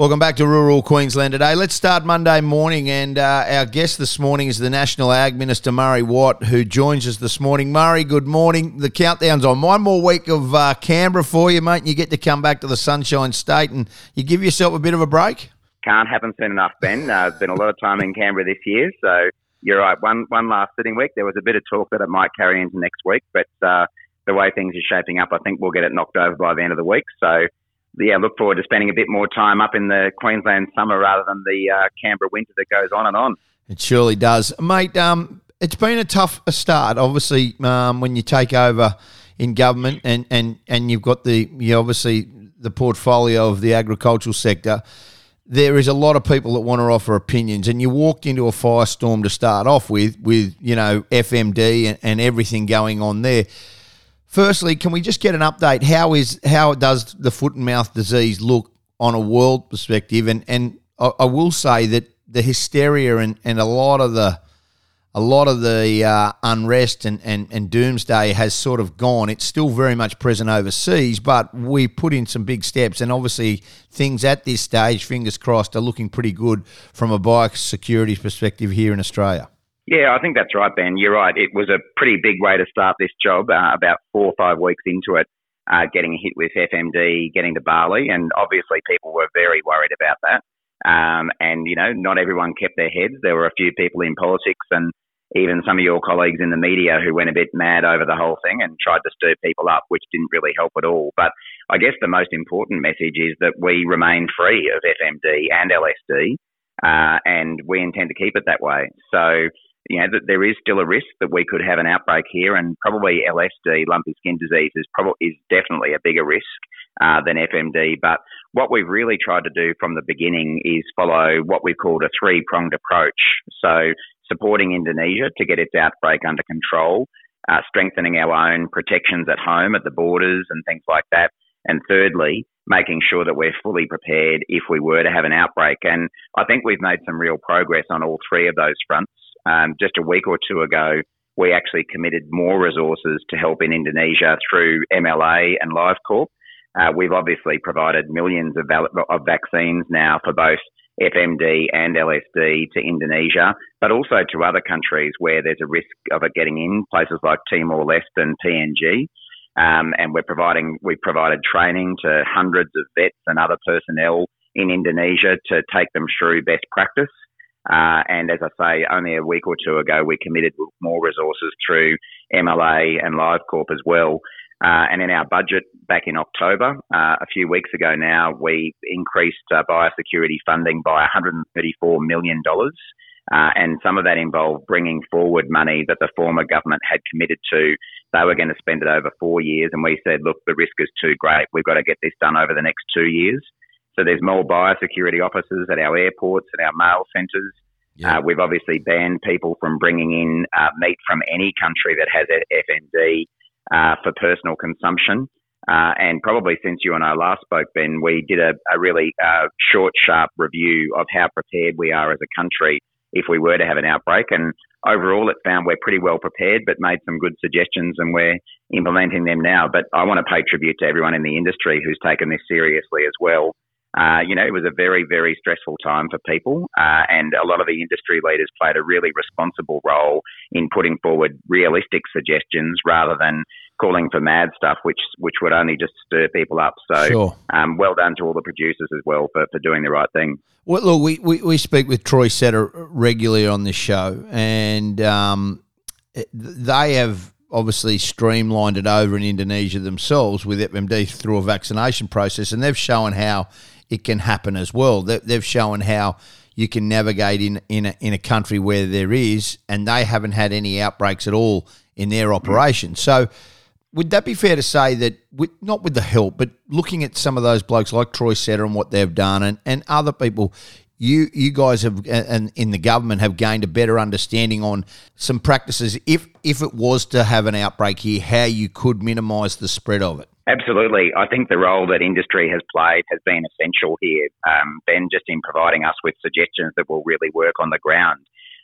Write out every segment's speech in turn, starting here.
Welcome back to rural Queensland today. Let's start Monday morning, and uh, our guest this morning is the National Ag Minister Murray Watt, who joins us this morning. Murray, good morning. The countdown's on. One more week of uh, Canberra for you, mate, and you get to come back to the Sunshine State, and you give yourself a bit of a break. Can't happen soon enough, Ben. Uh, there's been a lot of time in Canberra this year, so you're right. One one last sitting week. There was a bit of talk that it might carry into next week, but uh, the way things are shaping up, I think we'll get it knocked over by the end of the week. So yeah, look forward to spending a bit more time up in the Queensland summer rather than the uh, Canberra winter that goes on and on. It surely does, mate. Um, it's been a tough start, obviously, um, when you take over in government and, and, and you've got the you obviously the portfolio of the agricultural sector. There is a lot of people that want to offer opinions, and you walked into a firestorm to start off with, with you know FMD and, and everything going on there. Firstly, can we just get an update? How is how does the foot and mouth disease look on a world perspective? And and I, I will say that the hysteria and, and a lot of the a lot of the uh, unrest and, and, and doomsday has sort of gone. It's still very much present overseas, but we put in some big steps. And obviously, things at this stage, fingers crossed, are looking pretty good from a biosecurity perspective here in Australia. Yeah, I think that's right, Ben. You're right. It was a pretty big way to start this job. Uh, about four or five weeks into it, uh, getting hit with FMD, getting to Bali, and obviously people were very worried about that. Um, and you know, not everyone kept their heads. There were a few people in politics and even some of your colleagues in the media who went a bit mad over the whole thing and tried to stir people up, which didn't really help at all. But I guess the most important message is that we remain free of FMD and LSD, uh, and we intend to keep it that way. So you know, that there is still a risk that we could have an outbreak here, and probably LSD, lumpy skin disease, is probably is definitely a bigger risk uh, than FMD. But what we've really tried to do from the beginning is follow what we've called a three pronged approach. So supporting Indonesia to get its outbreak under control, uh, strengthening our own protections at home at the borders and things like that, and thirdly, making sure that we're fully prepared if we were to have an outbreak. And I think we've made some real progress on all three of those fronts. Um, just a week or two ago, we actually committed more resources to help in Indonesia through MLA and LiveCorp. Uh, we've obviously provided millions of, val- of vaccines now for both FMD and LSD to Indonesia, but also to other countries where there's a risk of it getting in, places like Timor Leste and PNG. Um, and we're providing, we've provided training to hundreds of vets and other personnel in Indonesia to take them through best practice. Uh, and as I say, only a week or two ago, we committed more resources through MLA and LiveCorp as well. Uh, and in our budget back in October, uh, a few weeks ago now, we increased uh, biosecurity funding by $134 million. Uh, and some of that involved bringing forward money that the former government had committed to. They were going to spend it over four years. And we said, look, the risk is too great. We've got to get this done over the next two years. So there's more biosecurity officers at our airports and our mail centres. Yeah. Uh, we've obviously banned people from bringing in uh, meat from any country that has FMD uh, for personal consumption. Uh, and probably since you and I last spoke, Ben, we did a, a really uh, short, sharp review of how prepared we are as a country if we were to have an outbreak. And overall, it found we're pretty well prepared, but made some good suggestions, and we're implementing them now. But I want to pay tribute to everyone in the industry who's taken this seriously as well. Uh, you know, it was a very, very stressful time for people, uh, and a lot of the industry leaders played a really responsible role in putting forward realistic suggestions rather than calling for mad stuff, which which would only just stir people up. So, sure. um, well done to all the producers as well for, for doing the right thing. Well, look, we, we, we speak with Troy Setter regularly on this show, and um, they have obviously streamlined it over in Indonesia themselves with FMD through a vaccination process, and they've shown how it can happen as well. They've shown how you can navigate in in a, in a country where there is, and they haven't had any outbreaks at all in their mm. operation. So, would that be fair to say that, with, not with the help, but looking at some of those blokes like Troy Setter and what they've done, and, and other people, you you guys have and in the government have gained a better understanding on some practices if if it was to have an outbreak here, how you could minimise the spread of it. Absolutely. I think the role that industry has played has been essential here, um, Ben, just in providing us with suggestions that will really work on the ground.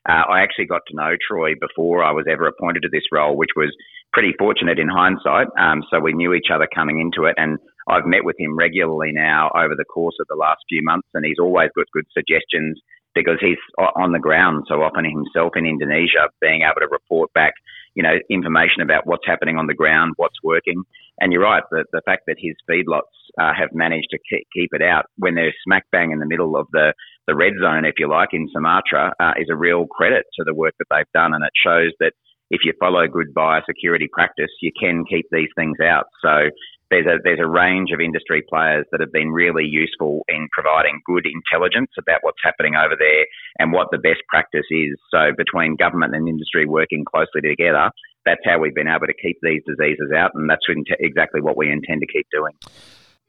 Uh, I actually got to know Troy before I was ever appointed to this role, which was pretty fortunate in hindsight. Um, so we knew each other coming into it. And I've met with him regularly now over the course of the last few months, and he's always got good suggestions because he's on the ground so often himself in Indonesia, being able to report back, you know, information about what's happening on the ground, what's working. And you're right, the, the fact that his feedlots uh, have managed to keep it out when they're smack bang in the middle of the, the red zone, if you like, in Sumatra, uh, is a real credit to the work that they've done. And it shows that if you follow good biosecurity practice, you can keep these things out. So there's a there's a range of industry players that have been really useful in providing good intelligence about what's happening over there and what the best practice is. So between government and industry working closely together, that's how we've been able to keep these diseases out, and that's exactly what we intend to keep doing.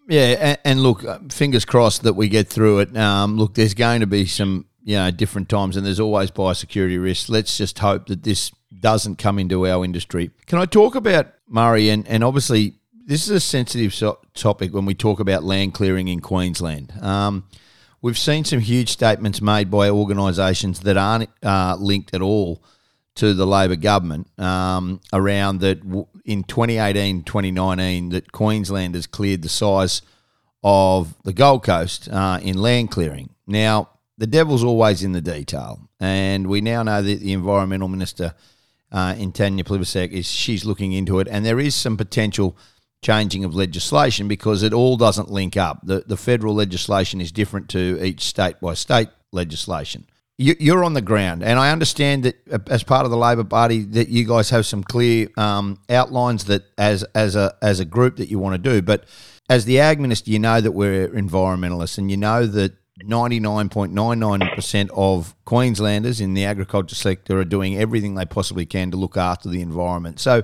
Yeah, and, and look, uh, fingers crossed that we get through it. Um, look, there's going to be some you know different times, and there's always biosecurity risks. Let's just hope that this doesn't come into our industry. Can I talk about Murray and and obviously this is a sensitive so- topic when we talk about land clearing in Queensland. Um, we've seen some huge statements made by organisations that aren't uh, linked at all to the Labor government um, around that in 2018, 2019, that Queensland has cleared the size of the Gold Coast uh, in land clearing. Now, the devil's always in the detail, and we now know that the Environmental Minister uh, in Tanya Plibersek is she's looking into it, and there is some potential – changing of legislation because it all doesn't link up. The, the federal legislation is different to each state by state legislation. You, are on the ground, and I understand that uh, as part of the Labor Party, that you guys have some clear um, outlines that as as a as a group that you want to do. But as the ag minister, you know that we're environmentalists, and you know that 99.99% of Queenslanders in the agriculture sector are doing everything they possibly can to look after the environment. So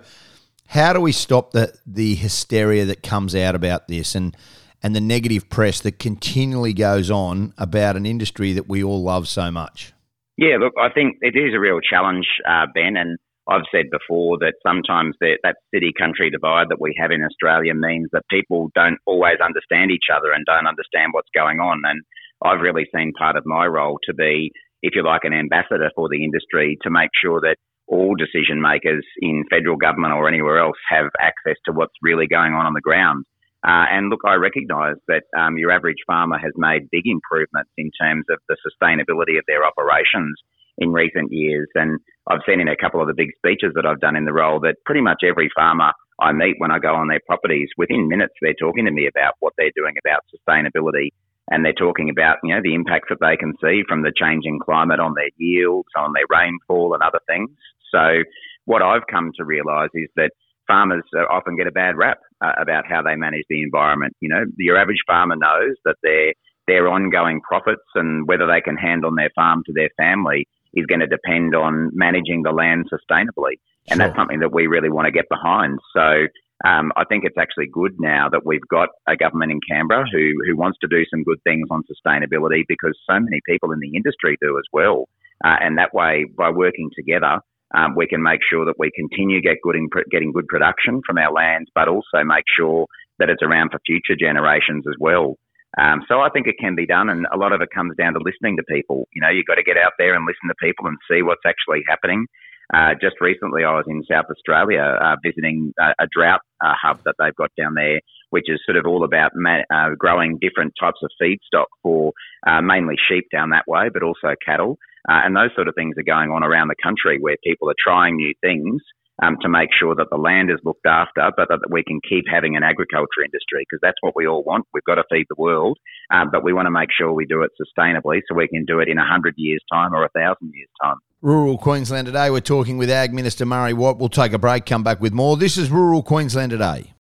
how do we stop the the hysteria that comes out about this and and the negative press that continually goes on about an industry that we all love so much? Yeah, look, I think it is a real challenge, uh, Ben, and I've said before that sometimes that, that city country divide that we have in Australia means that people don't always understand each other and don't understand what's going on. And I've really seen part of my role to be, if you like, an ambassador for the industry to make sure that all decision makers in federal government or anywhere else have access to what's really going on on the ground. Uh, and look, I recognise that um, your average farmer has made big improvements in terms of the sustainability of their operations in recent years. And I've seen in a couple of the big speeches that I've done in the role that pretty much every farmer I meet when I go on their properties, within minutes, they're talking to me about what they're doing about sustainability and they're talking about you know the impacts that they can see from the changing climate on their yields, on their rainfall, and other things. So what I've come to realise is that farmers often get a bad rap uh, about how they manage the environment. You know, your average farmer knows that their their ongoing profits and whether they can hand on their farm to their family is going to depend on managing the land sustainably. And sure. that's something that we really want to get behind. So um, I think it's actually good now that we've got a government in Canberra who, who wants to do some good things on sustainability because so many people in the industry do as well. Uh, and that way, by working together, um, we can make sure that we continue get good in getting good production from our lands, but also make sure that it's around for future generations as well. Um, so I think it can be done, and a lot of it comes down to listening to people. You know, you've got to get out there and listen to people and see what's actually happening. Uh, just recently, I was in South Australia uh, visiting a, a drought uh, hub that they've got down there, which is sort of all about ma- uh, growing different types of feedstock for uh, mainly sheep down that way, but also cattle. Uh, and those sort of things are going on around the country where people are trying new things um, to make sure that the land is looked after, but that we can keep having an agriculture industry because that's what we all want. We've got to feed the world, um, but we want to make sure we do it sustainably so we can do it in a hundred years' time or a thousand years' time. Rural Queensland today. We're talking with Ag Minister Murray Watt. We'll take a break, come back with more. This is Rural Queensland today.